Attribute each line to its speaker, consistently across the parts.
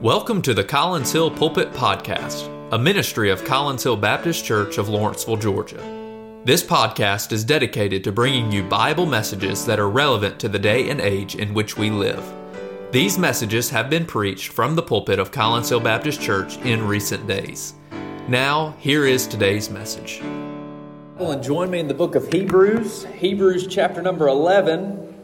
Speaker 1: Welcome to the Collins Hill Pulpit Podcast, a ministry of Collins Hill Baptist Church of Lawrenceville, Georgia. This podcast is dedicated to bringing you Bible messages that are relevant to the day and age in which we live. These messages have been preached from the pulpit of Collins Hill Baptist Church in recent days. Now, here is today's message.
Speaker 2: Well, and join me in the book of Hebrews, Hebrews chapter number 11.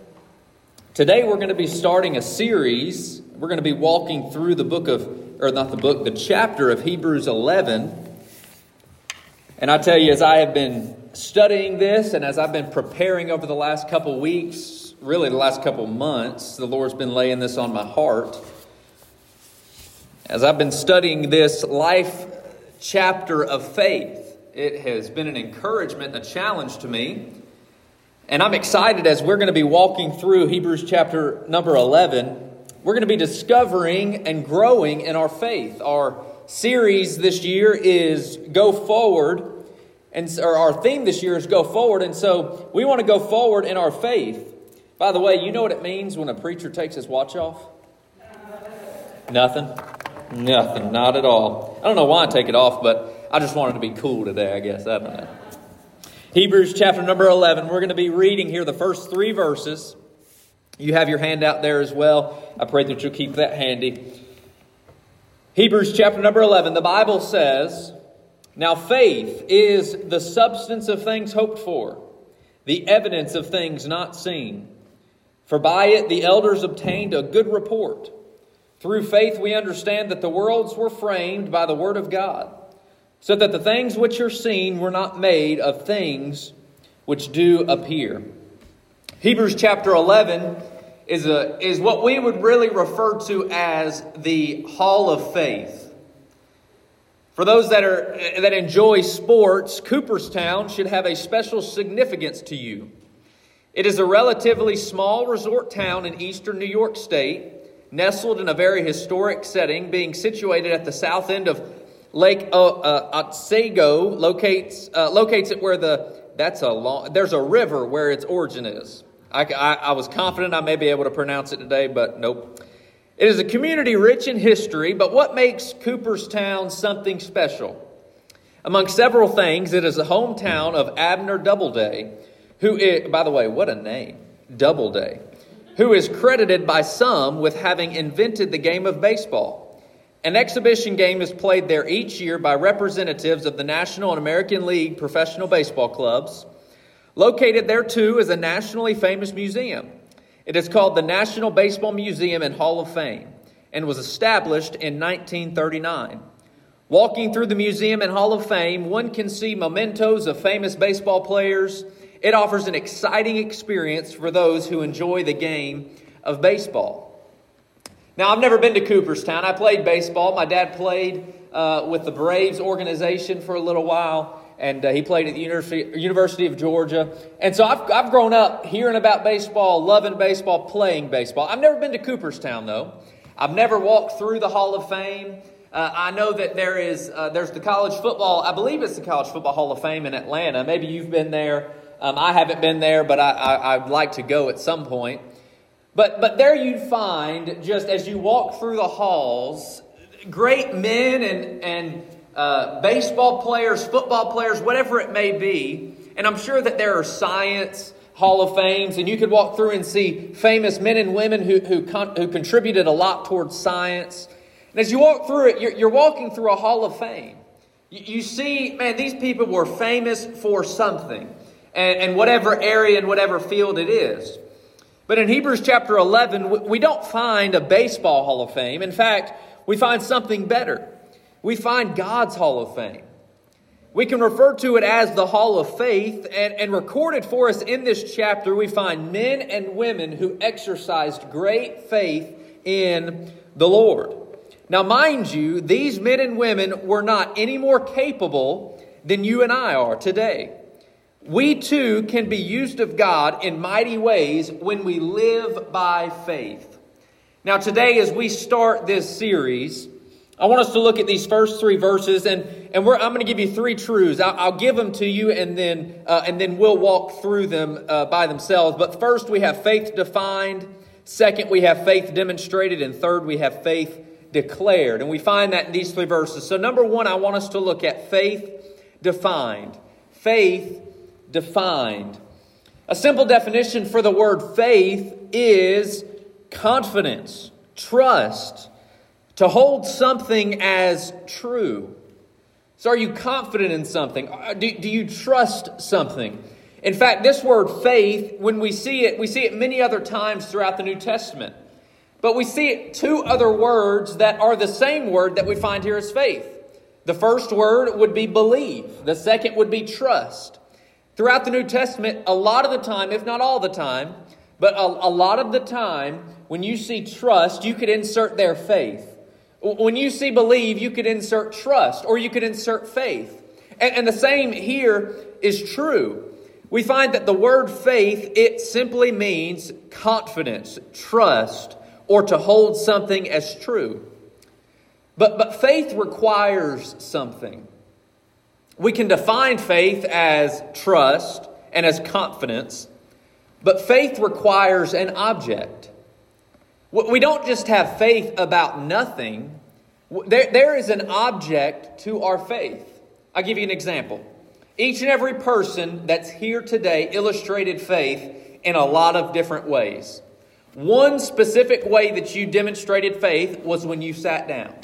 Speaker 2: Today we're going to be starting a series we're going to be walking through the book of, or not the book, the chapter of Hebrews 11. And I tell you, as I have been studying this and as I've been preparing over the last couple weeks, really the last couple months, the Lord's been laying this on my heart. As I've been studying this life chapter of faith, it has been an encouragement, and a challenge to me. And I'm excited as we're going to be walking through Hebrews chapter number 11 we're going to be discovering and growing in our faith. Our series this year is Go Forward, and or our theme this year is Go Forward, and so we want to go forward in our faith. By the way, you know what it means when a preacher takes his watch off? Nothing. Nothing. Not at all. I don't know why I take it off, but I just wanted to be cool today, I guess. I don't know. Hebrews chapter number 11. We're going to be reading here the first three verses. You have your hand out there as well. I pray that you'll keep that handy. Hebrews chapter number 11, the Bible says, Now faith is the substance of things hoped for, the evidence of things not seen. For by it the elders obtained a good report. Through faith we understand that the worlds were framed by the Word of God, so that the things which are seen were not made of things which do appear. Hebrews chapter 11 is, a, is what we would really refer to as the Hall of Faith. For those that, are, that enjoy sports, Cooperstown should have a special significance to you. It is a relatively small resort town in eastern New York State, nestled in a very historic setting, being situated at the south end of Lake uh, uh, Otsego, locates, uh, locates it where the, that's a long, there's a river where its origin is. I, I, I was confident I may be able to pronounce it today, but nope. It is a community rich in history, but what makes Cooperstown something special? Among several things, it is the hometown of Abner Doubleday, who is, by the way, what a name, Doubleday, who is credited by some with having invented the game of baseball. An exhibition game is played there each year by representatives of the National and American League professional baseball clubs. Located there, too, is a nationally famous museum. It is called the National Baseball Museum and Hall of Fame and was established in 1939. Walking through the museum and Hall of Fame, one can see mementos of famous baseball players. It offers an exciting experience for those who enjoy the game of baseball. Now, I've never been to Cooperstown. I played baseball. My dad played uh, with the Braves organization for a little while and uh, he played at the University, University of Georgia. And so I've, I've grown up hearing about baseball, loving baseball, playing baseball. I've never been to Cooperstown, though. I've never walked through the Hall of Fame. Uh, I know that there is uh, there's the college football. I believe it's the College Football Hall of Fame in Atlanta. Maybe you've been there. Um, I haven't been there, but I, I, I'd like to go at some point. But but there you'd find just as you walk through the halls, great men and and uh, baseball players, football players, whatever it may be. And I'm sure that there are science Hall of Fames, and you could walk through and see famous men and women who, who, con- who contributed a lot towards science. And as you walk through it, you're, you're walking through a Hall of Fame. You, you, see, man, these people were famous for something, and, and whatever area and whatever field it is. But in Hebrews chapter 11, we don't find a baseball Hall of Fame. In fact, we find something better we find God's Hall of Fame. We can refer to it as the Hall of Faith, and, and recorded for us in this chapter, we find men and women who exercised great faith in the Lord. Now, mind you, these men and women were not any more capable than you and I are today. We too can be used of God in mighty ways when we live by faith. Now, today, as we start this series, I want us to look at these first three verses, and, and I'm going to give you three truths. I'll, I'll give them to you, and then, uh, and then we'll walk through them uh, by themselves. But first, we have faith defined. Second, we have faith demonstrated. And third, we have faith declared. And we find that in these three verses. So, number one, I want us to look at faith defined. Faith defined. A simple definition for the word faith is confidence, trust, to hold something as true. So, are you confident in something? Uh, do, do you trust something? In fact, this word faith, when we see it, we see it many other times throughout the New Testament. But we see it two other words that are the same word that we find here as faith. The first word would be believe, the second would be trust. Throughout the New Testament, a lot of the time, if not all the time, but a, a lot of the time, when you see trust, you could insert their faith. When you see believe, you could insert trust or you could insert faith. And, and the same here is true. We find that the word faith, it simply means confidence, trust, or to hold something as true. But, but faith requires something. We can define faith as trust and as confidence, but faith requires an object. We don't just have faith about nothing, there, there is an object to our faith. I'll give you an example. Each and every person that's here today illustrated faith in a lot of different ways. One specific way that you demonstrated faith was when you sat down.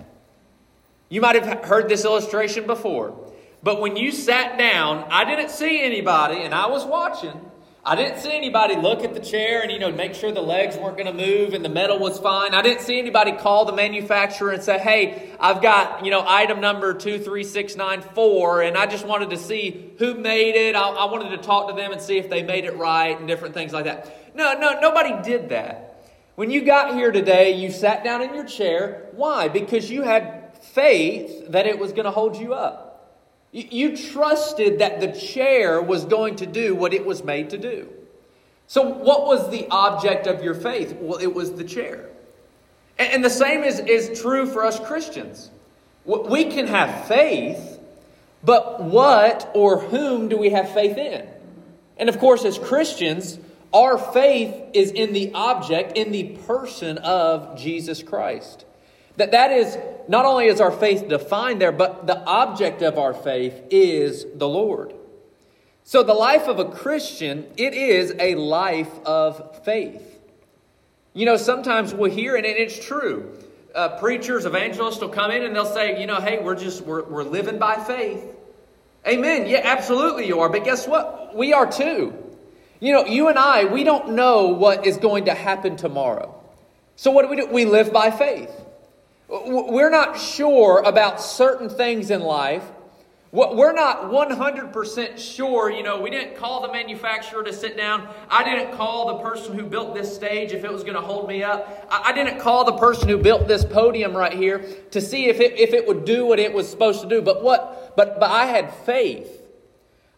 Speaker 2: You might have heard this illustration before, but when you sat down, I didn't see anybody and I was watching. I didn't see anybody look at the chair and, you know, make sure the legs weren't going to move and the metal was fine. I didn't see anybody call the manufacturer and say, hey, I've got, you know, item number 23694 and I just wanted to see who made it. I, I wanted to talk to them and see if they made it right and different things like that. No, no, nobody did that. When you got here today, you sat down in your chair. Why? Because you had faith that it was going to hold you up. You trusted that the chair was going to do what it was made to do. So, what was the object of your faith? Well, it was the chair. And the same is, is true for us Christians. We can have faith, but what or whom do we have faith in? And of course, as Christians, our faith is in the object, in the person of Jesus Christ. That that is not only is our faith defined there, but the object of our faith is the Lord. So the life of a Christian, it is a life of faith. You know, sometimes we'll hear, and it's true. Uh, preachers, evangelists will come in and they'll say, you know, hey, we're just we're, we're living by faith. Amen. Yeah, absolutely you are. But guess what? We are too. You know, you and I, we don't know what is going to happen tomorrow. So what do we do? We live by faith. We're not sure about certain things in life. We're not 100% sure. You know, we didn't call the manufacturer to sit down. I didn't call the person who built this stage if it was going to hold me up. I didn't call the person who built this podium right here to see if it, if it would do what it was supposed to do. But what? But, but I had faith.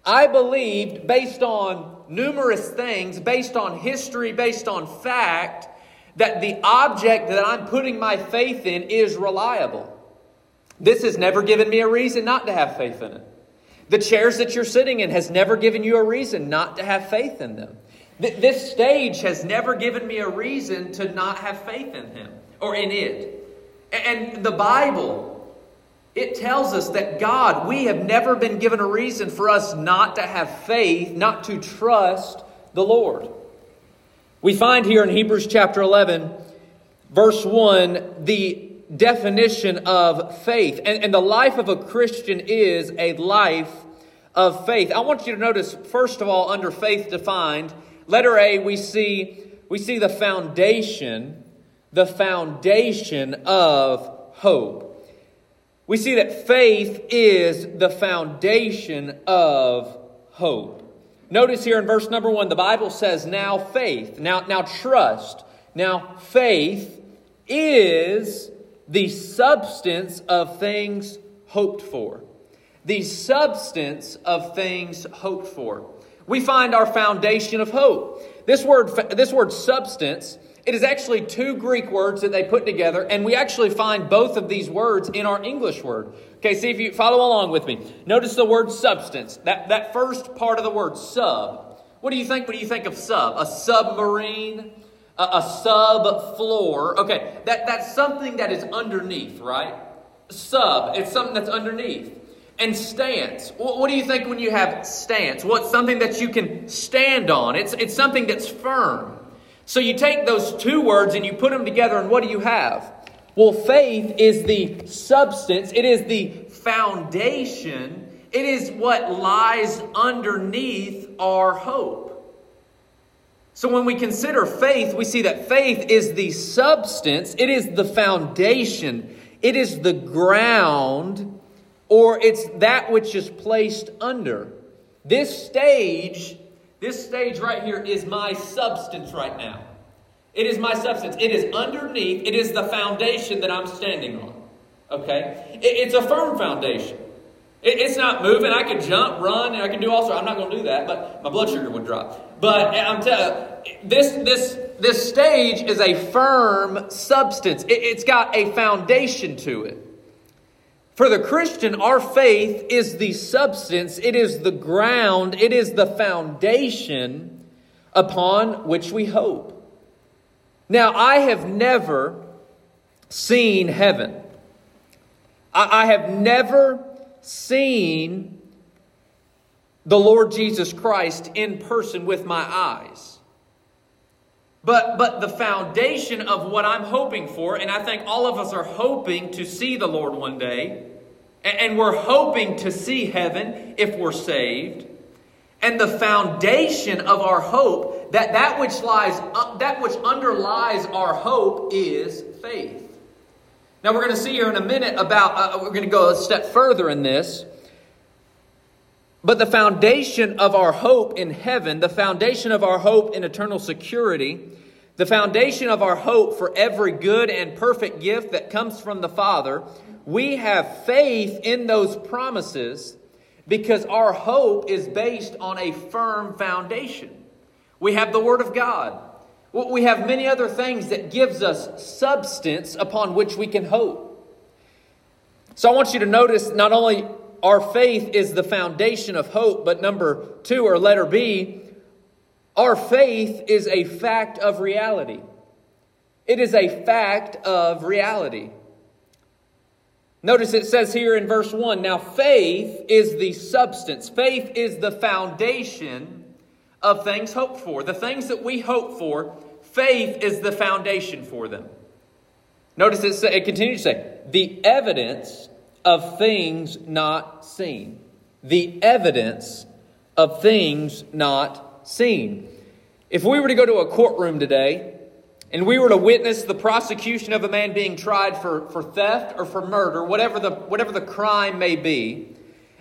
Speaker 2: I believed based on numerous things, based on history, based on fact, that the object that I'm putting my faith in is reliable. This has never given me a reason not to have faith in it. The chairs that you're sitting in has never given you a reason not to have faith in them. This stage has never given me a reason to not have faith in him or in it. And the Bible, it tells us that God, we have never been given a reason for us not to have faith, not to trust the Lord. We find here in Hebrews chapter 11, verse 1, the definition of faith. And, and the life of a Christian is a life of faith. I want you to notice, first of all, under faith defined, letter A, we see, we see the foundation, the foundation of hope. We see that faith is the foundation of hope. Notice here in verse number one, the Bible says, now faith, now, now trust. Now faith is the substance of things hoped for. The substance of things hoped for. We find our foundation of hope. This word, this word substance it is actually two Greek words that they put together, and we actually find both of these words in our English word. Okay, see if you follow along with me. Notice the word substance. That, that first part of the word, sub. What do you think when you think of sub? A submarine? a, a sub floor. Okay, that, that's something that is underneath, right? Sub, it's something that's underneath. And stance. What, what do you think when you have stance? What's something that you can stand on? It's, it's something that's firm. So you take those two words and you put them together, and what do you have? Well, faith is the substance, it is the foundation, it is what lies underneath our hope. So when we consider faith, we see that faith is the substance, it is the foundation, it is the ground, or it's that which is placed under. This stage, this stage right here is my substance right now. It is my substance. It is underneath, it is the foundation that I'm standing on. Okay? it's a firm foundation. it's not moving. I could jump, run, and I can do all sorts. I'm not going to do that, but my blood sugar would drop. But I'm telling this this this stage is a firm substance. it's got a foundation to it. For the Christian, our faith is the substance, it is the ground, it is the foundation upon which we hope. Now, I have never seen heaven. I, have never seen the Lord Jesus Christ in person with my eyes. But, but the foundation of what I'm hoping for, and I think all of us are hoping to see the Lord one day, and, and we're hoping to see heaven if we're saved. And the foundation of our hope, that that which lies, uh, that which underlies our hope is faith. Now we're going to see here in a minute about, uh, we're going to go a step further in this. But the foundation of our hope in heaven, the foundation of our hope in eternal security, the foundation of our hope for every good and perfect gift that comes from the Father, we have faith in those promises because our hope is based on a firm foundation. We have the Word of God. We have many other things that gives us substance upon which we can hope. So I want you to notice not only our faith is the foundation of hope, but number two, or letter B, our faith is a fact of reality. It is a fact of reality. Notice it says here in verse 1 now faith is the substance, faith is the foundation of things hoped for. The things that we hope for, faith is the foundation for them. Notice it, it continues to say, the evidence of things not seen. The evidence of things not seen. If we were to go to a courtroom today and we were to witness the prosecution of a man being tried for, for theft or for murder, whatever the, whatever the crime may be,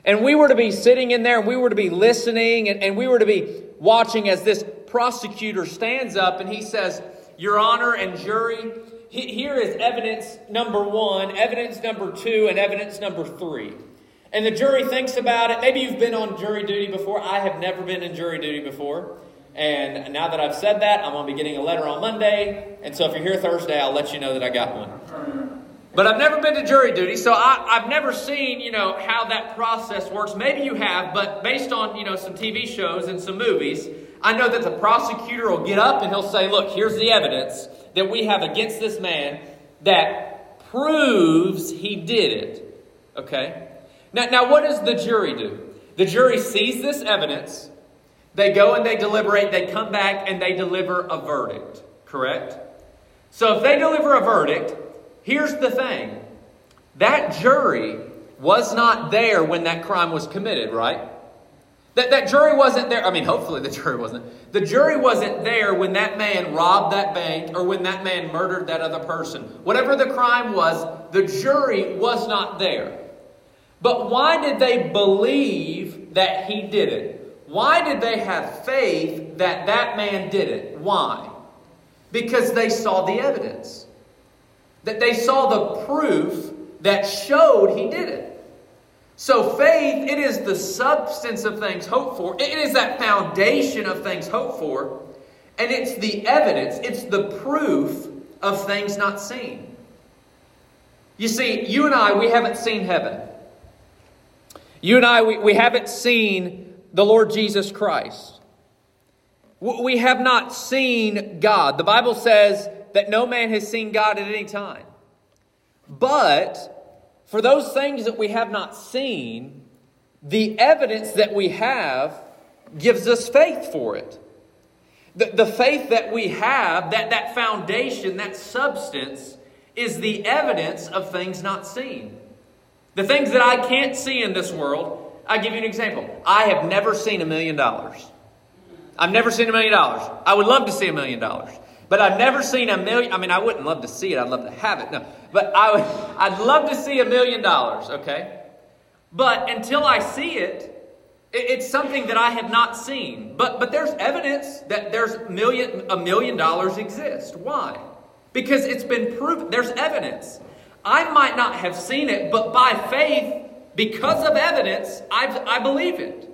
Speaker 2: and we were to be sitting in there and we were to be listening and, and we were to be watching as this prosecutor stands up and he says, Your Honor and jury, here is evidence number one, evidence number two, and evidence number three. And the jury thinks about it. Maybe you've been on jury duty before. I have never been in jury duty before. And now that I've said that, I'm going to be getting a letter on Monday. And so if you're here Thursday, I'll let you know that I got one. But I've never been to jury duty, so I, have never seen, you know, how that process works. Maybe you have, but based on, you know, some TV shows and some movies, I know that the prosecutor will get up and he'll say, look, here's the evidence that we have against this man that proves he did it. Okay? Now, now what does the jury do? The jury sees this evidence they go and they deliberate, they come back and they deliver a verdict, correct? So if they deliver a verdict, here's the thing that jury was not there when that crime was committed, right? That, that jury wasn't there. I mean, hopefully the jury wasn't. The jury wasn't there when that man robbed that bank or when that man murdered that other person. Whatever the crime was, the jury was not there. But why did they believe that he did it? Why did they have faith that that man did it? Why? Because they saw the evidence. That they saw the proof that showed he did it. So faith, it is the substance of things hoped for. It is that foundation of things hoped for. And it's the evidence, it's the proof of things not seen. You see, you and I, we haven't seen heaven. You and I, we, we haven't seen the Lord Jesus Christ. We have not seen God. The Bible says that no man has seen God at any time. But for those things that we have not seen, the evidence that we have gives us faith for it. The, the faith that we have, that, that foundation, that substance, is the evidence of things not seen. The things that I can't see in this world, I'll give you an example. I have never seen a million dollars. I've never seen a million dollars. I would love to see a million dollars. But I've never seen a million. I mean, I wouldn't love to see it. I'd love to have it. No, but I would. I'd love to see a million dollars. Okay, but until I see it, it's something that I have not seen. But but there's evidence that there's million a million dollars exist. Why? Because it's been proven. There's evidence. I might not have seen it, but by faith, because of evidence, I, I believe it.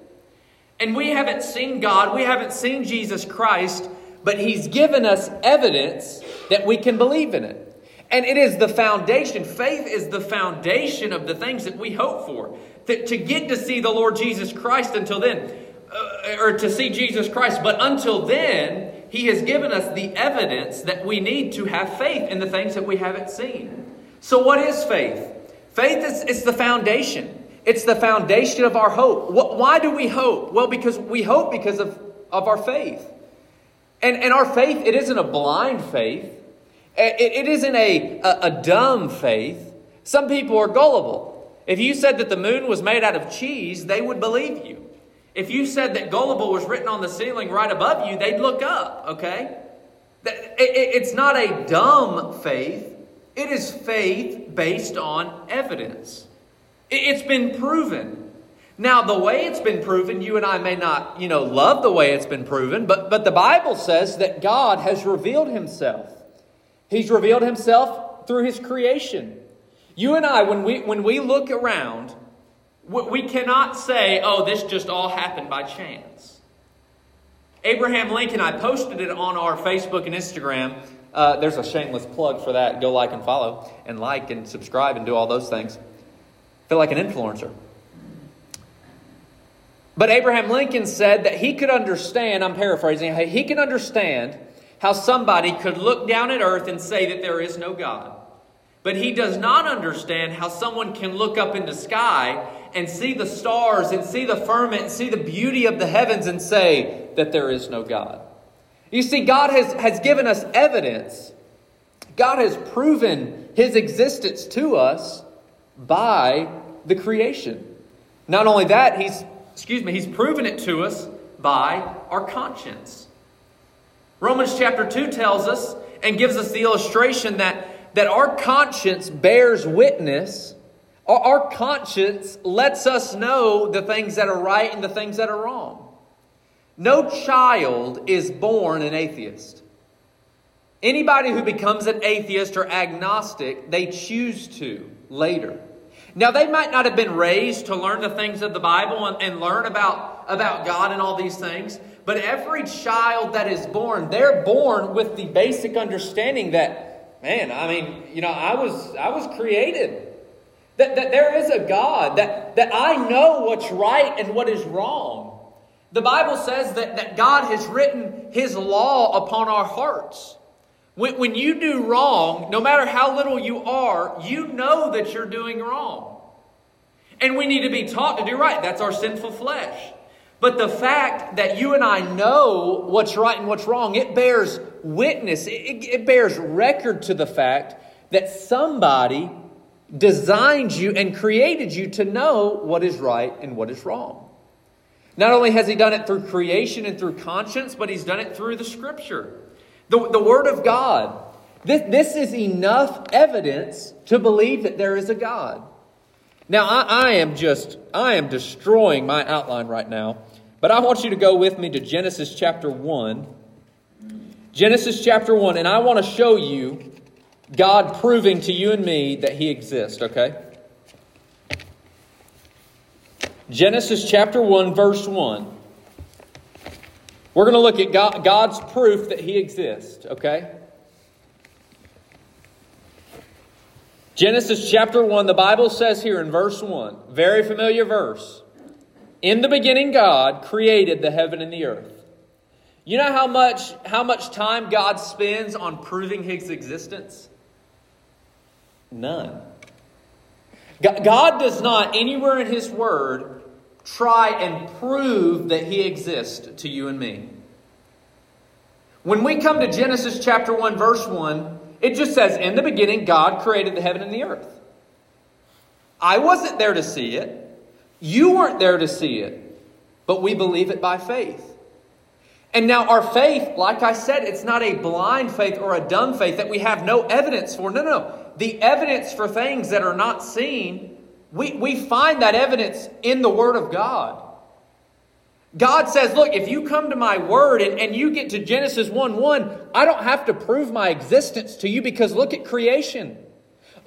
Speaker 2: And we haven't seen God, we haven't seen Jesus Christ, but He's given us evidence that we can believe in it. And it is the foundation. Faith is the foundation of the things that we hope for. That to get to see the Lord Jesus Christ until then, uh, or to see Jesus Christ, but until then, He has given us the evidence that we need to have faith in the things that we haven't seen. So, what is faith? Faith is it's the foundation. It's the foundation of our hope. Why do we hope? Well, because we hope because of, of our faith. And, and our faith, it isn't a blind faith. It, it isn't a, a, a dumb faith. Some people are gullible. If you said that the moon was made out of cheese, they would believe you. If you said that gullible was written on the ceiling right above you, they'd look up, okay? It's not a dumb faith. It is faith based on evidence. It's been proven. Now, the way it's been proven, you and I may not, you know, love the way it's been proven, but, but the Bible says that God has revealed himself. He's revealed himself through his creation. You and I, when we, when we look around, we cannot say, oh, this just all happened by chance. Abraham Lincoln, I posted it on our Facebook and Instagram. Uh, there's a shameless plug for that. Go like and follow, and like and subscribe, and do all those things feel like an influencer. But Abraham Lincoln said that he could understand, I'm paraphrasing, he could understand how somebody could look down at earth and say that there is no God. But he does not understand how someone can look up in the sky and see the stars and see the firmament and see the beauty of the heavens and say that there is no God. You see, God has, has given us evidence. God has proven his existence to us by the creation. Not only that, he's, excuse me, he's proven it to us by our conscience. Romans chapter 2 tells us and gives us the illustration that, that our conscience bears witness. Our, our conscience lets us know the things that are right and the things that are wrong. No child is born an atheist. Anybody who becomes an atheist or agnostic, they choose to later. Now, they might not have been raised to learn the things of the Bible and, and learn about, about God and all these things, but every child that is born, they're born with the basic understanding that, man, I mean, you know, I was, I was created. That, that there is a God, that, that I know what's right and what is wrong. The Bible says that, that God has written His law upon our hearts. When, when you do wrong, no matter how little you are, you know that you're doing wrong. And we need to be taught to do right. That's our sinful flesh. But the fact that you and I know what's right and what's wrong, it bears witness, it, it bears record to the fact that somebody designed you and created you to know what is right and what is wrong. Not only has he done it through creation and through conscience, but he's done it through the scripture. The, the Word of God. This, this is enough evidence to believe that there is a God. Now, I, I am just, I am destroying my outline right now, but I want you to go with me to Genesis chapter 1. Genesis chapter 1, and I want to show you God proving to you and me that He exists, okay? Genesis chapter 1, verse 1. We're going to look at God, God's proof that He exists, okay? Genesis chapter 1, the Bible says here in verse 1, very familiar verse. In the beginning, God created the heaven and the earth. You know how much, how much time God spends on proving his existence? None. God does not, anywhere in his word, try and prove that he exists to you and me. When we come to Genesis chapter 1, verse 1, it just says, In the beginning, God created the heaven and the earth. I wasn't there to see it. You weren't there to see it. But we believe it by faith. And now, our faith, like I said, it's not a blind faith or a dumb faith that we have no evidence for. No, no. The evidence for things that are not seen, we, we find that evidence in the Word of God. God says, Look, if you come to my word and, and you get to Genesis 1 1, I don't have to prove my existence to you because look at creation.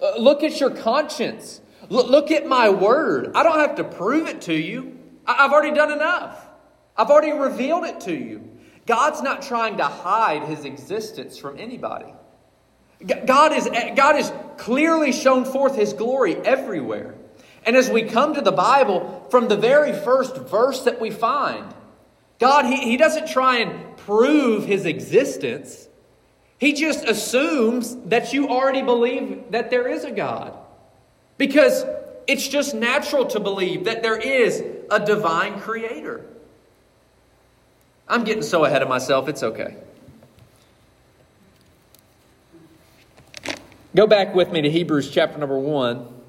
Speaker 2: Uh, look at your conscience. Look, at my word. I don't have to prove it to you. I, I've already done enough. I've already revealed it to you. God's not trying to hide his existence from anybody. God is, God is clearly shown forth his glory everywhere. And as we come to the Bible, from the very first verse that we find, God, he, he doesn't try and prove his existence. He just assumes that you already believe that there is a God. Because it's just natural to believe that there is a divine creator. I'm getting so ahead of myself, it's okay. Go back with me to Hebrews chapter number 1.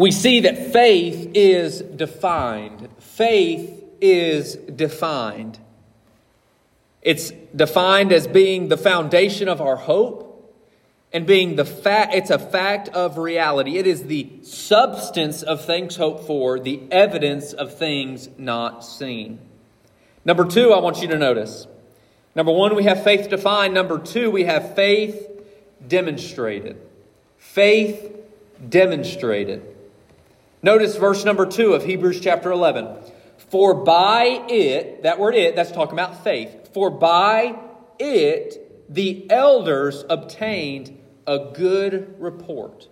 Speaker 2: We see that faith is defined. Faith is defined. It's defined as being the foundation of our hope and being the fact it's a fact of reality. It is the substance of things hoped for the evidence of things not seen. Number two i want you to notice. Number one we have faith defined. Number two we have faith demonstrated. Faith demonstrated notice verse number two of hebrews chapter 11 for by it that word it that's talking about faith for by it the elders obtained a good report.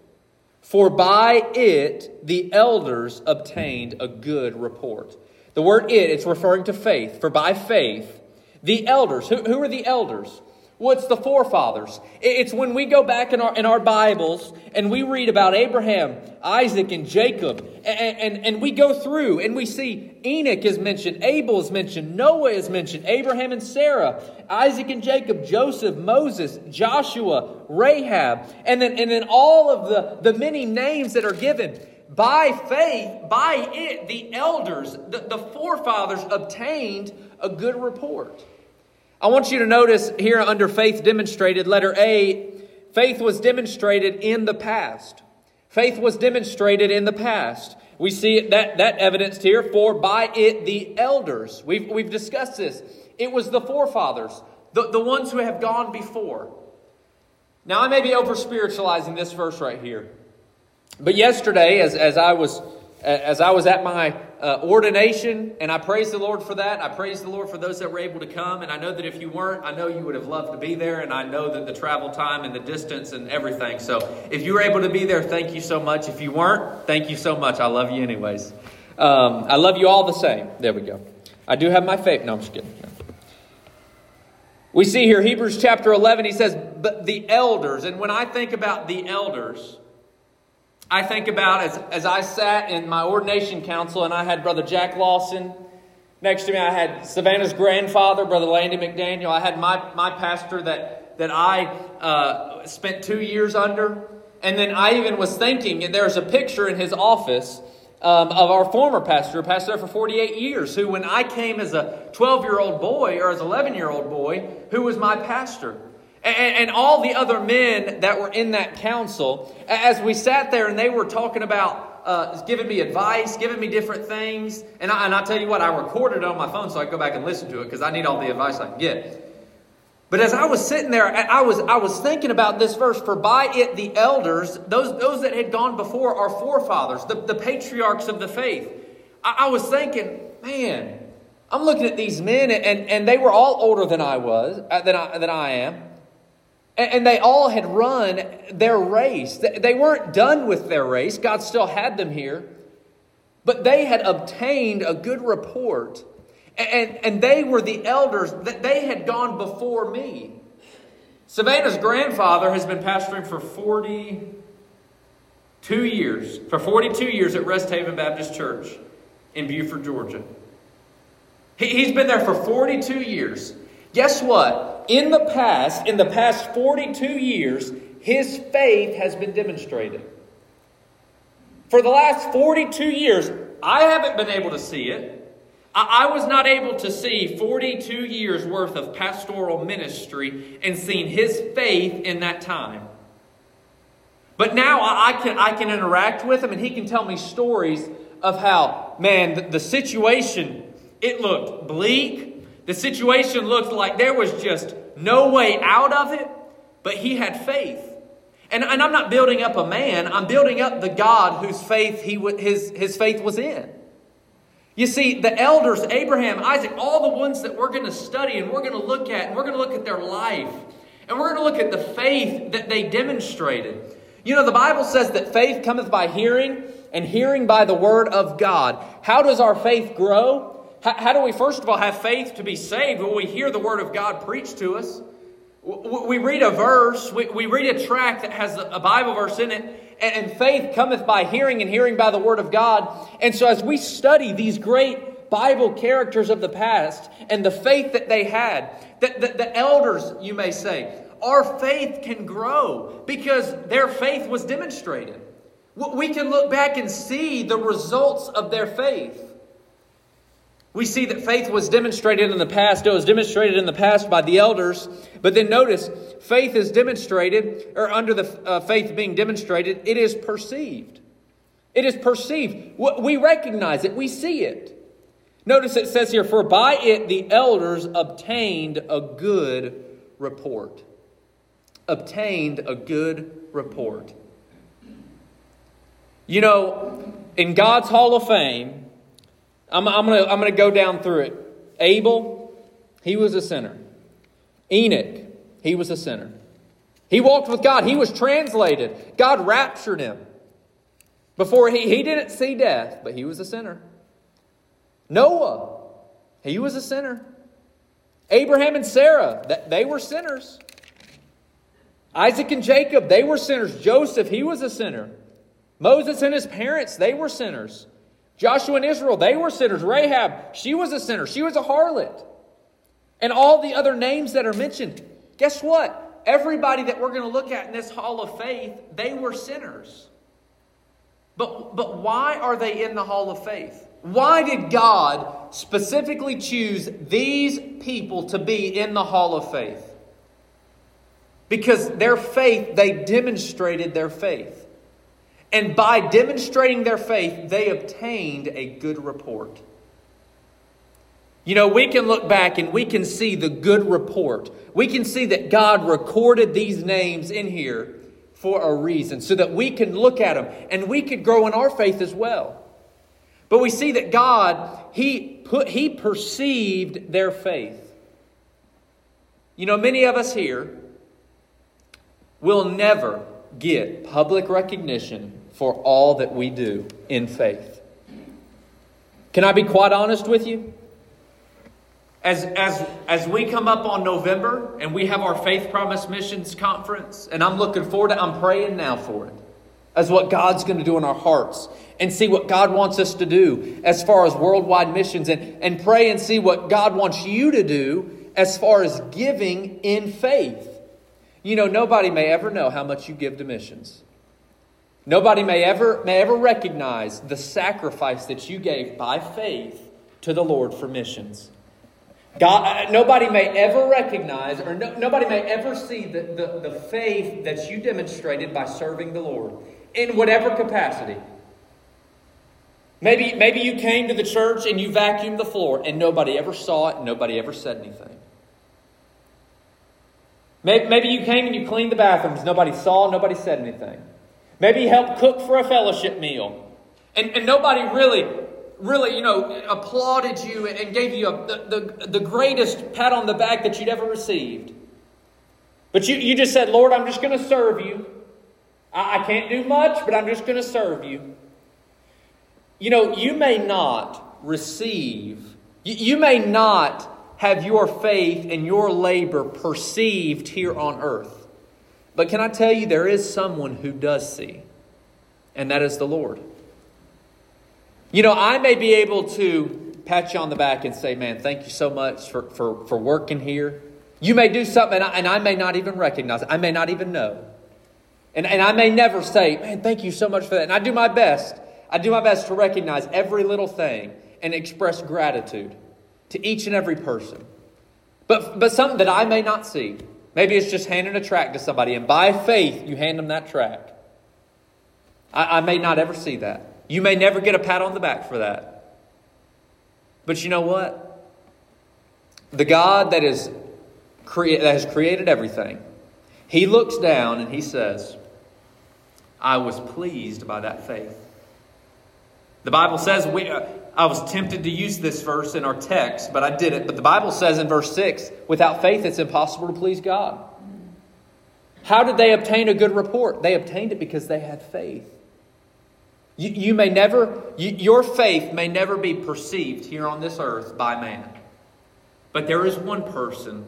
Speaker 2: For by it the elders obtained a good report. The word it, it's referring to faith. For by faith, the elders, who, who are the elders? What's the forefathers? It's when we go back in our, in our Bibles and we read about Abraham, Isaac, and Jacob, and, and, and we go through and we see Enoch is mentioned, Abel is mentioned, Noah is mentioned, Abraham and Sarah, Isaac and Jacob, Joseph, Moses, Joshua, Rahab, and then, and then all of the, the many names that are given. By faith, by it, the elders, the, the forefathers obtained a good report. I want you to notice here under faith demonstrated, letter A, faith was demonstrated in the past. Faith was demonstrated in the past. We see that, that evidenced here, for by it the elders. We've, we've discussed this. It was the forefathers, the, the ones who have gone before. Now, I may be over spiritualizing this verse right here. But yesterday, as, as I was as I was at my uh, ordination, and I praise the Lord for that. I praise the Lord for those that were able to come. And I know that if you weren't, I know you would have loved to be there. And I know that the travel time and the distance and everything. So if you were able to be there, thank you so much. If you weren't, thank you so much. I love you anyways. Um, I love you all the same. There we go. I do have my faith. No, I'm just kidding. We see here, Hebrews chapter 11, he says, But the elders, and when I think about the elders, I think about as, as I sat in my ordination council and I had Brother Jack Lawson. Next to me, I had Savannah's grandfather, Brother Landy McDaniel. I had my, my pastor that, that I uh, spent two years under. And then I even was thinking, and there's a picture in his office um, of our former pastor, pastor for 48 years, who, when I came as a 12 year old boy or as 11 year old boy, who was my pastor. And, all the other men that were in that council, as we sat there and they were talking about uh, giving me advice, giving me different things, and I, and I tell you what, I recorded it on my phone so I could go back and listen to it because I need all the advice I can get. But as I was sitting there, I was, I was thinking about this verse, for by it the elders, those, those that had gone before, our forefathers, the, the patriarchs of the faith. I, I was thinking, man, I'm looking at these men, and, and they were all older than I was, uh, than I, than I am. And they all had run their race. They weren't done with their race. God still had them here. But they had obtained a good report. And, and they were the elders, that they had gone before me. Savannah's grandfather has been pastoring for 42 years, for 42 years at Rest Haven Baptist Church in Buford, Georgia. He, has been there for 42 years. Guess what? In the past, in the past 42 years, his faith has been demonstrated. For the last 42 years, I haven't been able to see it. I was not able to see 42 years worth of pastoral ministry and seen his faith in that time. But now I can, I can interact with him and he can tell me stories of how, man, the, the situation, it looked bleak. The situation looked like there was just no way out of it, but he had faith. And, and I'm not building up a man, I'm building up the God whose faith he, his, his faith was in. You see, the elders, Abraham, Isaac, all the ones that we're going to study and we're going to look at, and we're going to look at their life, and we're going to look at the faith that they demonstrated. You know, the Bible says that faith cometh by hearing, and hearing by the word of God. How does our faith grow? How, how do we, first of all, have faith to be saved when we hear the word of God preached to us? We read a verse, we, we read a tract that has a Bible verse in it, and faith cometh by hearing, and hearing by the word of God. And so, as we study these great Bible characters of the past and the faith that they had, that the, the elders, you may say, our faith can grow because their faith was demonstrated. We can look back and see the results of their faith. We see that faith was demonstrated in the past. It was demonstrated in the past by the elders. But then notice, faith is demonstrated, or under the uh, faith being demonstrated, it is perceived. It is perceived. We recognize it, we see it. Notice it says here, For by it the elders obtained a good report. Obtained a good report. You know, in God's Hall of Fame, I'm, I'm going to I'm to go down through it. Abel, he was a sinner. Enoch, he was a sinner. He walked with God. He was translated. God raptured him. Before he, he didn't see death, but he was a sinner. Noah, he was a sinner. Abraham and Sarah, they were sinners. Isaac and Jacob, they were sinners. Joseph, he was a sinner. Moses and his parents, they were sinners. Joshua and Israel, they were sinners. Rahab, she was a sinner. She was a harlot. And all the other names that are mentioned, guess what? Everybody that we're going to look at in this hall of faith, they were sinners. But, but why are they in the hall of faith? Why did God specifically choose these people to be in the hall of faith? Because their faith, they demonstrated their faith. And by demonstrating their faith, they obtained a good report. You know, we can look back and we can see the good report. We can see that God recorded these names in here for a reason, so that we can look at them and we could grow in our faith as well. But we see that God, He put He perceived their faith. You know, many of us here will never get public recognition for all that we do in faith. Can I be quite honest with you? As, as, as we come up on November and we have our Faith Promise Missions Conference, and I'm looking forward to I'm praying now for it, as what God's going to do in our hearts, and see what God wants us to do as far as worldwide missions, and, and pray and see what God wants you to do as far as giving in faith. You know, nobody may ever know how much you give to missions. Nobody may ever, may ever recognize the sacrifice that you gave by faith to the Lord for missions. God, uh, nobody may ever recognize, or no, nobody may ever see the, the, the faith that you demonstrated by serving the Lord in whatever capacity. Maybe, maybe you came to the church and you vacuumed the floor and nobody ever saw it nobody ever said anything. Maybe, maybe you came and you cleaned the bathrooms, nobody saw, nobody said anything. Maybe help cook for a fellowship meal. And, and nobody really, really, you know, applauded you and gave you a, the, the, the greatest pat on the back that you'd ever received. But you, you just said, Lord, I'm just going to serve you. I, I can't do much, but I'm just going to serve you. You know, you may not receive, You, you may not have your faith and your labor perceived here on earth. But can I tell you, there is someone who does see, and that is the Lord. You know, I may be able to pat you on the back and say, Man, thank you so much for, for, for working here. You may do something, and I, and I may not even recognize it, I may not even know. And, and I may never say, Man, thank you so much for that. And I do my best. I do my best to recognize every little thing and express gratitude to each and every person. But, but something that I may not see. Maybe it's just handing a track to somebody, and by faith, you hand them that track. I, I may not ever see that. You may never get a pat on the back for that. But you know what? The God that, is crea- that has created everything, He looks down and He says, I was pleased by that faith. The Bible says we, uh, I was tempted to use this verse in our text, but I didn't. But the Bible says in verse 6 without faith, it's impossible to please God. How did they obtain a good report? They obtained it because they had faith. You, you may never, you, your faith may never be perceived here on this earth by man. But there is one person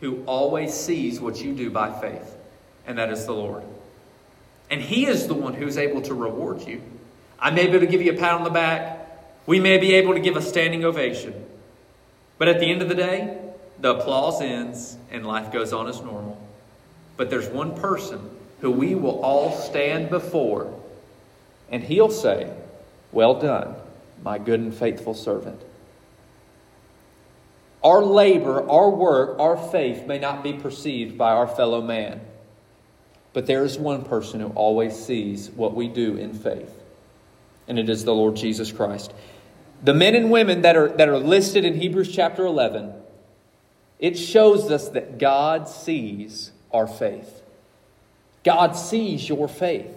Speaker 2: who always sees what you do by faith, and that is the Lord. And He is the one who's able to reward you. I may be able to give you a pat on the back. We may be able to give a standing ovation. But at the end of the day, the applause ends and life goes on as normal. But there's one person who we will all stand before, and he'll say, Well done, my good and faithful servant. Our labor, our work, our faith may not be perceived by our fellow man, but there is one person who always sees what we do in faith, and it is the Lord Jesus Christ. The men and women that are, that are listed in Hebrews chapter 11, it shows us that God sees our faith. God sees your faith.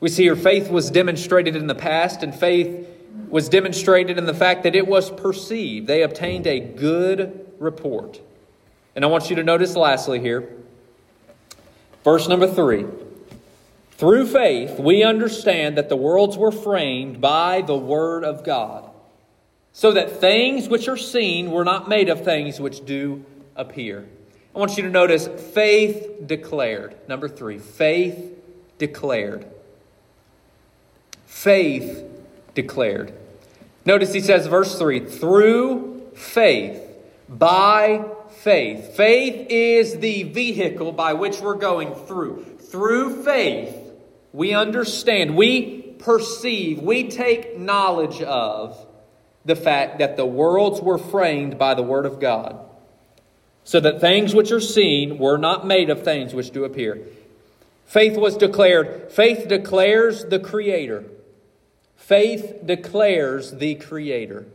Speaker 2: We see your faith was demonstrated in the past, and faith was demonstrated in the fact that it was perceived. They obtained a good report. And I want you to notice lastly here, verse number three. Through faith, we understand that the worlds were framed by the Word of God, so that things which are seen were not made of things which do appear. I want you to notice faith declared. Number three, faith declared. Faith declared. Notice he says, verse 3 through faith, by faith. Faith is the vehicle by which we're going through. Through faith, we understand, we perceive, we take knowledge of the fact that the worlds were framed by the Word of God, so that things which are seen were not made of things which do appear. Faith was declared. Faith declares the Creator. Faith declares the Creator.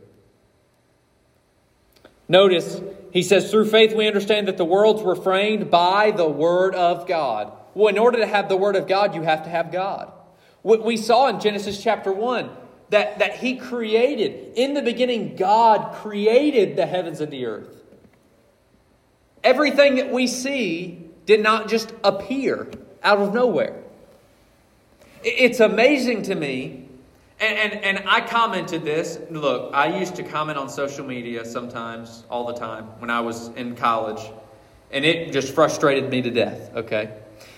Speaker 2: Notice, he says, through faith we understand that the worlds were framed by the Word of God. Well, in order to have the Word of God, you have to have God. What we saw in Genesis chapter 1 that, that He created, in the beginning, God created the heavens and the earth. Everything that we see did not just appear out of nowhere. It's amazing to me, and, and, and I commented this. Look, I used to comment on social media sometimes, all the time, when I was in college, and it just frustrated me to death, okay?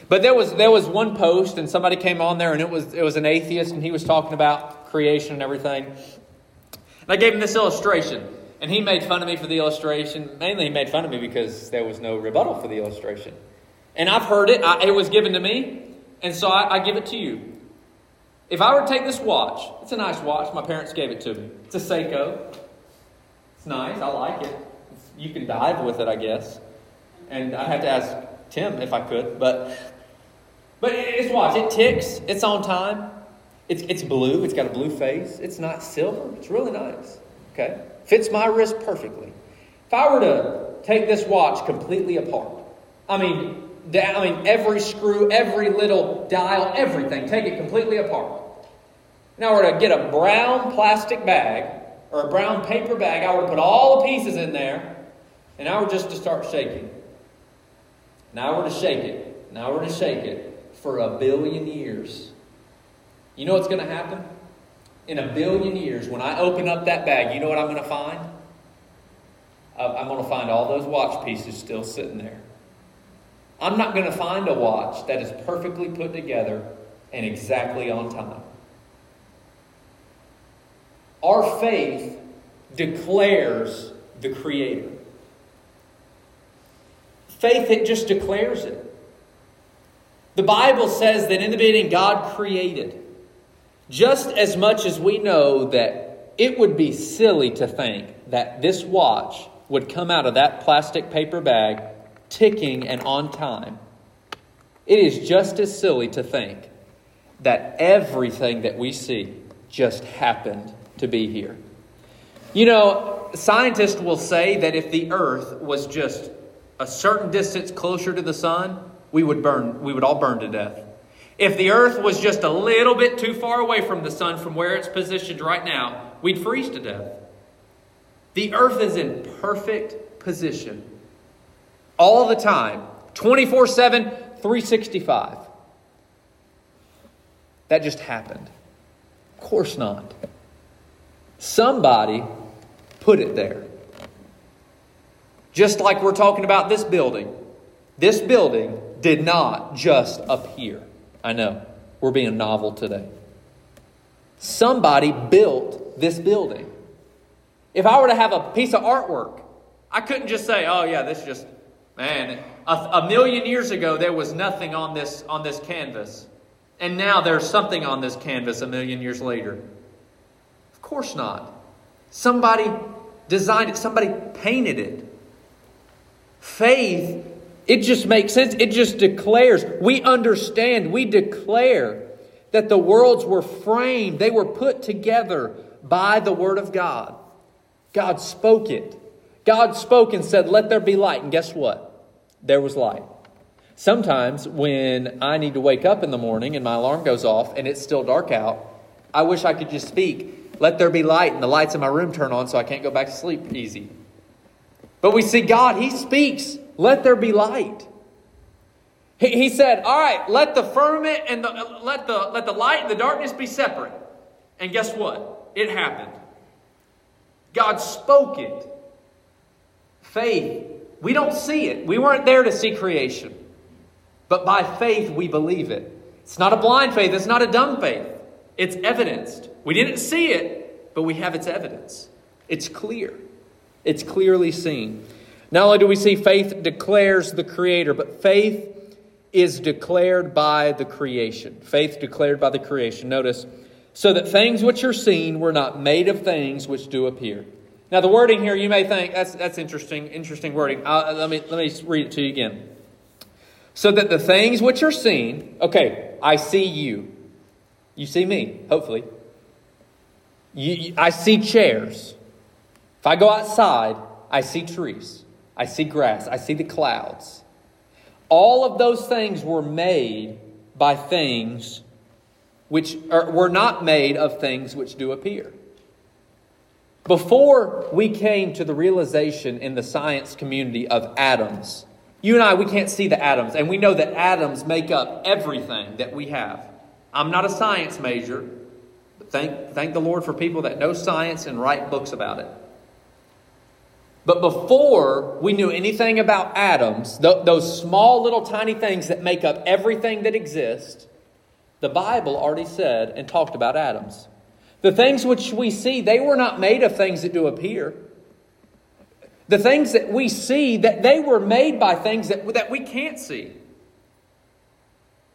Speaker 2: But there was there was one post, and somebody came on there, and it was it was an atheist, and he was talking about creation and everything. And I gave him this illustration, and he made fun of me for the illustration. Mainly, he made fun of me because there was no rebuttal for the illustration. And I've heard it; I, it was given to me, and so I, I give it to you. If I were to take this watch, it's a nice watch. My parents gave it to me. It's a Seiko. It's nice. I like it. you can dive with it, I guess. And I have to ask Tim if I could, but but it's watch. It ticks. It's on time. It's, it's blue. It's got a blue face. It's not silver. It's really nice. Okay? Fits my wrist perfectly. If I were to take this watch completely apart, I mean, I mean, every screw, every little dial, everything, take it completely apart. Now, were to get a brown plastic bag or a brown paper bag, I to put all the pieces in there, and I were just to start shaking. Now we're to shake it. Now we're to shake it for a billion years. You know what's going to happen? in a billion years, when I open up that bag, you know what I'm going to find? I'm going to find all those watch pieces still sitting there. I'm not going to find a watch that is perfectly put together and exactly on time. Our faith declares the Creator. Faith, it just declares it. The Bible says that in the beginning, God created. Just as much as we know that it would be silly to think that this watch would come out of that plastic paper bag ticking and on time, it is just as silly to think that everything that we see just happened to be here. You know, scientists will say that if the earth was just a certain distance closer to the sun, we would burn we would all burn to death. If the earth was just a little bit too far away from the sun from where it's positioned right now, we'd freeze to death. The earth is in perfect position all the time, 24 7, 365. That just happened. Of course not. Somebody put it there. Just like we're talking about this building. This building did not just appear. I know, we're being novel today. Somebody built this building. If I were to have a piece of artwork, I couldn't just say, oh, yeah, this just, man, a, a million years ago there was nothing on this, on this canvas. And now there's something on this canvas a million years later. Of course not. Somebody designed it, somebody painted it. Faith, it just makes sense. It just declares. We understand, we declare that the worlds were framed, they were put together by the Word of God. God spoke it. God spoke and said, Let there be light. And guess what? There was light. Sometimes when I need to wake up in the morning and my alarm goes off and it's still dark out, I wish I could just speak, Let there be light, and the lights in my room turn on so I can't go back to sleep easy. But we see God, He speaks, Let there be light. He, he said, All right, let the firmament and the, let, the, let the light and the darkness be separate. And guess what? It happened. God spoke it. Faith, we don't see it. We weren't there to see creation. But by faith, we believe it. It's not a blind faith, it's not a dumb faith. It's evidenced. We didn't see it, but we have its evidence. It's clear, it's clearly seen. Not only do we see faith declares the Creator, but faith is declared by the creation. Faith declared by the creation. Notice, so that things which are seen were not made of things which do appear. Now, the wording here, you may think that's, that's interesting, interesting wording. Uh, let, me, let me read it to you again. So that the things which are seen, okay, I see you. You see me, hopefully. You, you, I see chairs. If I go outside, I see trees. I see grass. I see the clouds. All of those things were made by things which are, were not made of things which do appear. Before we came to the realization in the science community of atoms, you and I, we can't see the atoms, and we know that atoms make up everything that we have. I'm not a science major, but thank, thank the Lord for people that know science and write books about it. But before we knew anything about atoms, th- those small little tiny things that make up everything that exists, the Bible already said and talked about atoms. The things which we see, they were not made of things that do appear. The things that we see, that they were made by things that, that we can't see.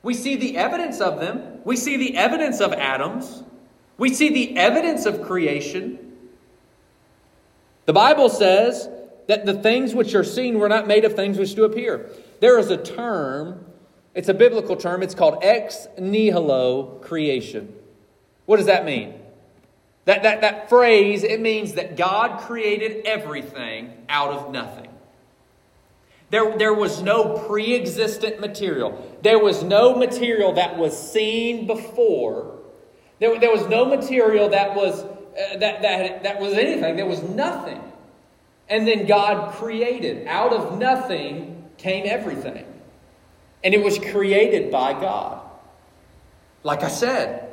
Speaker 2: We see the evidence of them. We see the evidence of atoms. We see the evidence of creation. The Bible says that the things which are seen were not made of things which do appear. There is a term it's a biblical term. It's called ex nihilo creation. What does that mean? That, that, that phrase, it means that God created everything out of nothing. There, there was no pre existent material. There was no material that was seen before. There, there was no material that was, uh, that, that, that was anything. There was nothing. And then God created. Out of nothing came everything. And it was created by God. Like I said,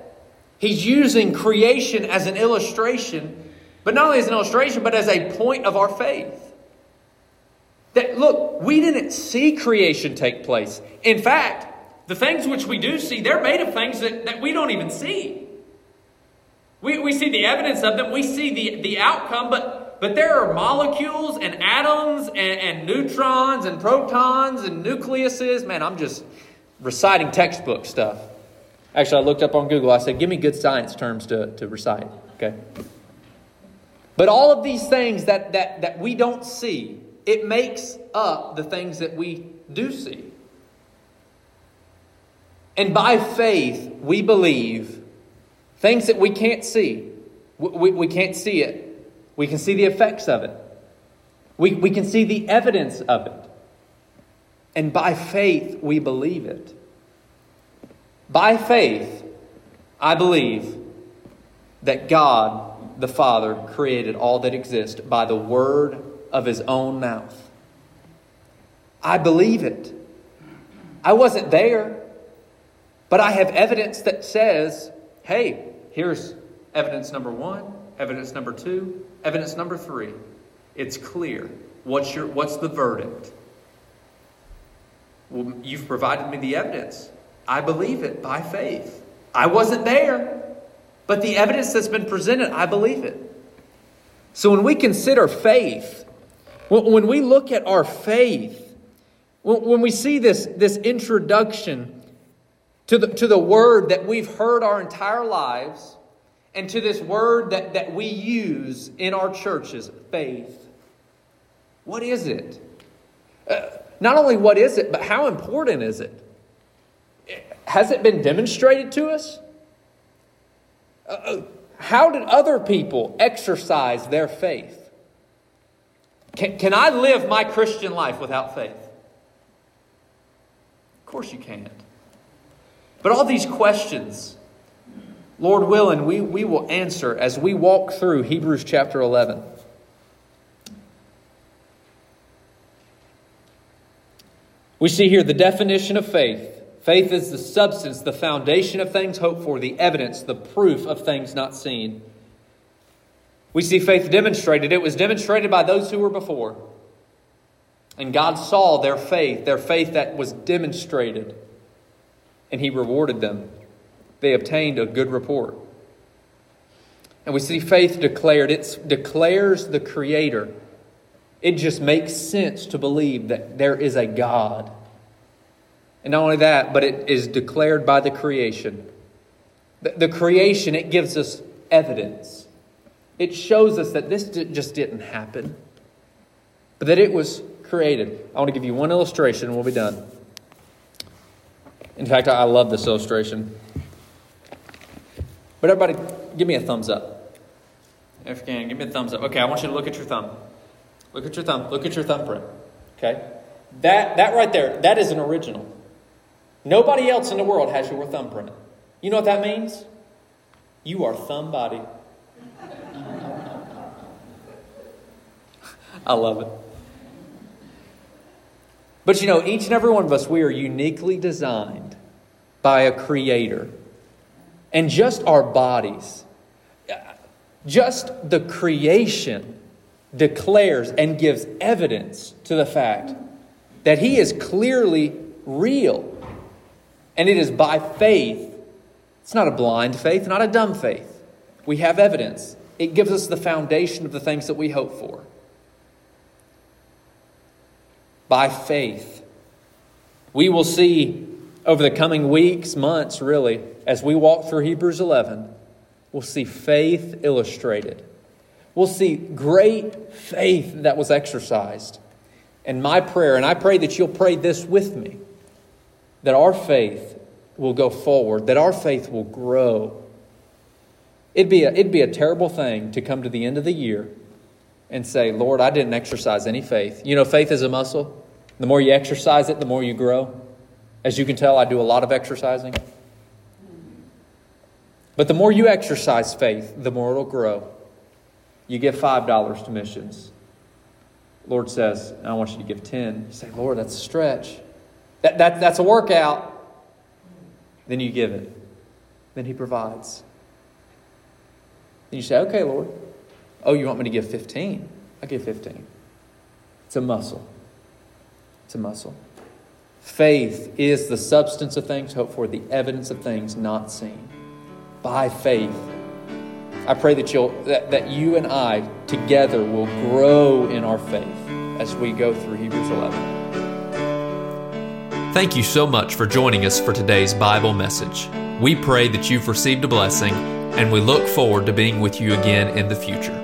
Speaker 2: He's using creation as an illustration, but not only as an illustration, but as a point of our faith. That, look, we didn't see creation take place. In fact, the things which we do see, they're made of things that, that we don't even see. We, we see the evidence of them, we see the, the outcome, but, but there are molecules and atoms and, and neutrons and protons and nucleuses. Man, I'm just reciting textbook stuff. Actually, I looked up on Google. I said, give me good science terms to, to recite. Okay? But all of these things that, that, that we don't see, it makes up the things that we do see. And by faith, we believe things that we can't see. We, we, can't see it. We can see the effects of it. We, we can see the evidence of it. And by faith, we believe it. By faith, I believe that God, the Father, created all that exists by the word of his own mouth. I believe it. I wasn't there, but I have evidence that says, hey, here's evidence number one, evidence number two, evidence number three. It's clear. What's, your, what's the verdict? Well, you've provided me the evidence. I believe it by faith. I wasn't there, but the evidence that's been presented, I believe it. So when we consider faith, when we look at our faith, when we see this, this introduction to the, to the word that we've heard our entire lives, and to this word that, that we use in our churches, faith, what is it? Uh, not only what is it, but how important is it? Has it been demonstrated to us? Uh, uh how did other people exercise their faith? Can, can I live my Christian life without faith? Of course you can't. But all these questions, Lord willing, we, we will answer as we walk through Hebrews chapter 11. We see here the definition of faith. Faith is the substance, the foundation of things hoped for, the evidence, the proof of things not seen. We see faith demonstrated. It was demonstrated by those who were before. And God saw their faith, their faith that was demonstrated, and He rewarded them. They obtained a good report. And we see faith declared. It declares the Creator. It just makes sense to believe that there is a God. And not only that, but it is declared by the creation. The, creation, it gives us evidence. It shows us that this just didn't happen, but that it was created. I want to give you one illustration and we'll be done. In fact, I love this illustration. But everybody, give me a thumbs up. If you can, give me a thumbs up. Okay, I want you to look at your thumb. Look at your thumb. Look at your thumbprint. Okay? That, that right there, that is an original. Nobody else in the world has your thumbprint. You know what that means? You are thumb body. I love it. But you know, each and every one of us, we are uniquely designed by a creator. And just our bodies, just the creation declares and gives evidence to the fact that He is clearly real. And it is by faith. It's not a blind faith, not a dumb faith. We have evidence. It gives us the foundation of the things that we hope for. by faith. We will see over the coming weeks, months, really, as we walk through Hebrews 11, we'll see faith illustrated. We'll see great faith that was exercised. And my prayer, and I pray that you'll pray this with me, that our faith will go forward, that our faith will grow. It'd be a, it'd be a terrible thing to come to the end of the year and say, Lord, I didn't exercise any faith. You know, faith is a muscle. The more you exercise it, the more you grow. As you can tell, I do a lot of exercising. But the more you exercise faith, the more it'll grow. You give $5 to missions. Lord says, I want you to give 10. You say, Lord, that's a stretch. That, that, that's a workout. Then you give it. Then He provides. Then you say, okay, Lord. Oh, you want me to give 15? I give 15. It's a muscle. It's a muscle. Faith is the substance of things hoped for, the evidence of things not seen. By faith. I pray that you'll that, that you and I together will grow in our faith as we go through Hebrews 11.
Speaker 1: Thank you so much for joining us for today's Bible message. We pray that you've received a blessing, and we look forward to being with you again in the future.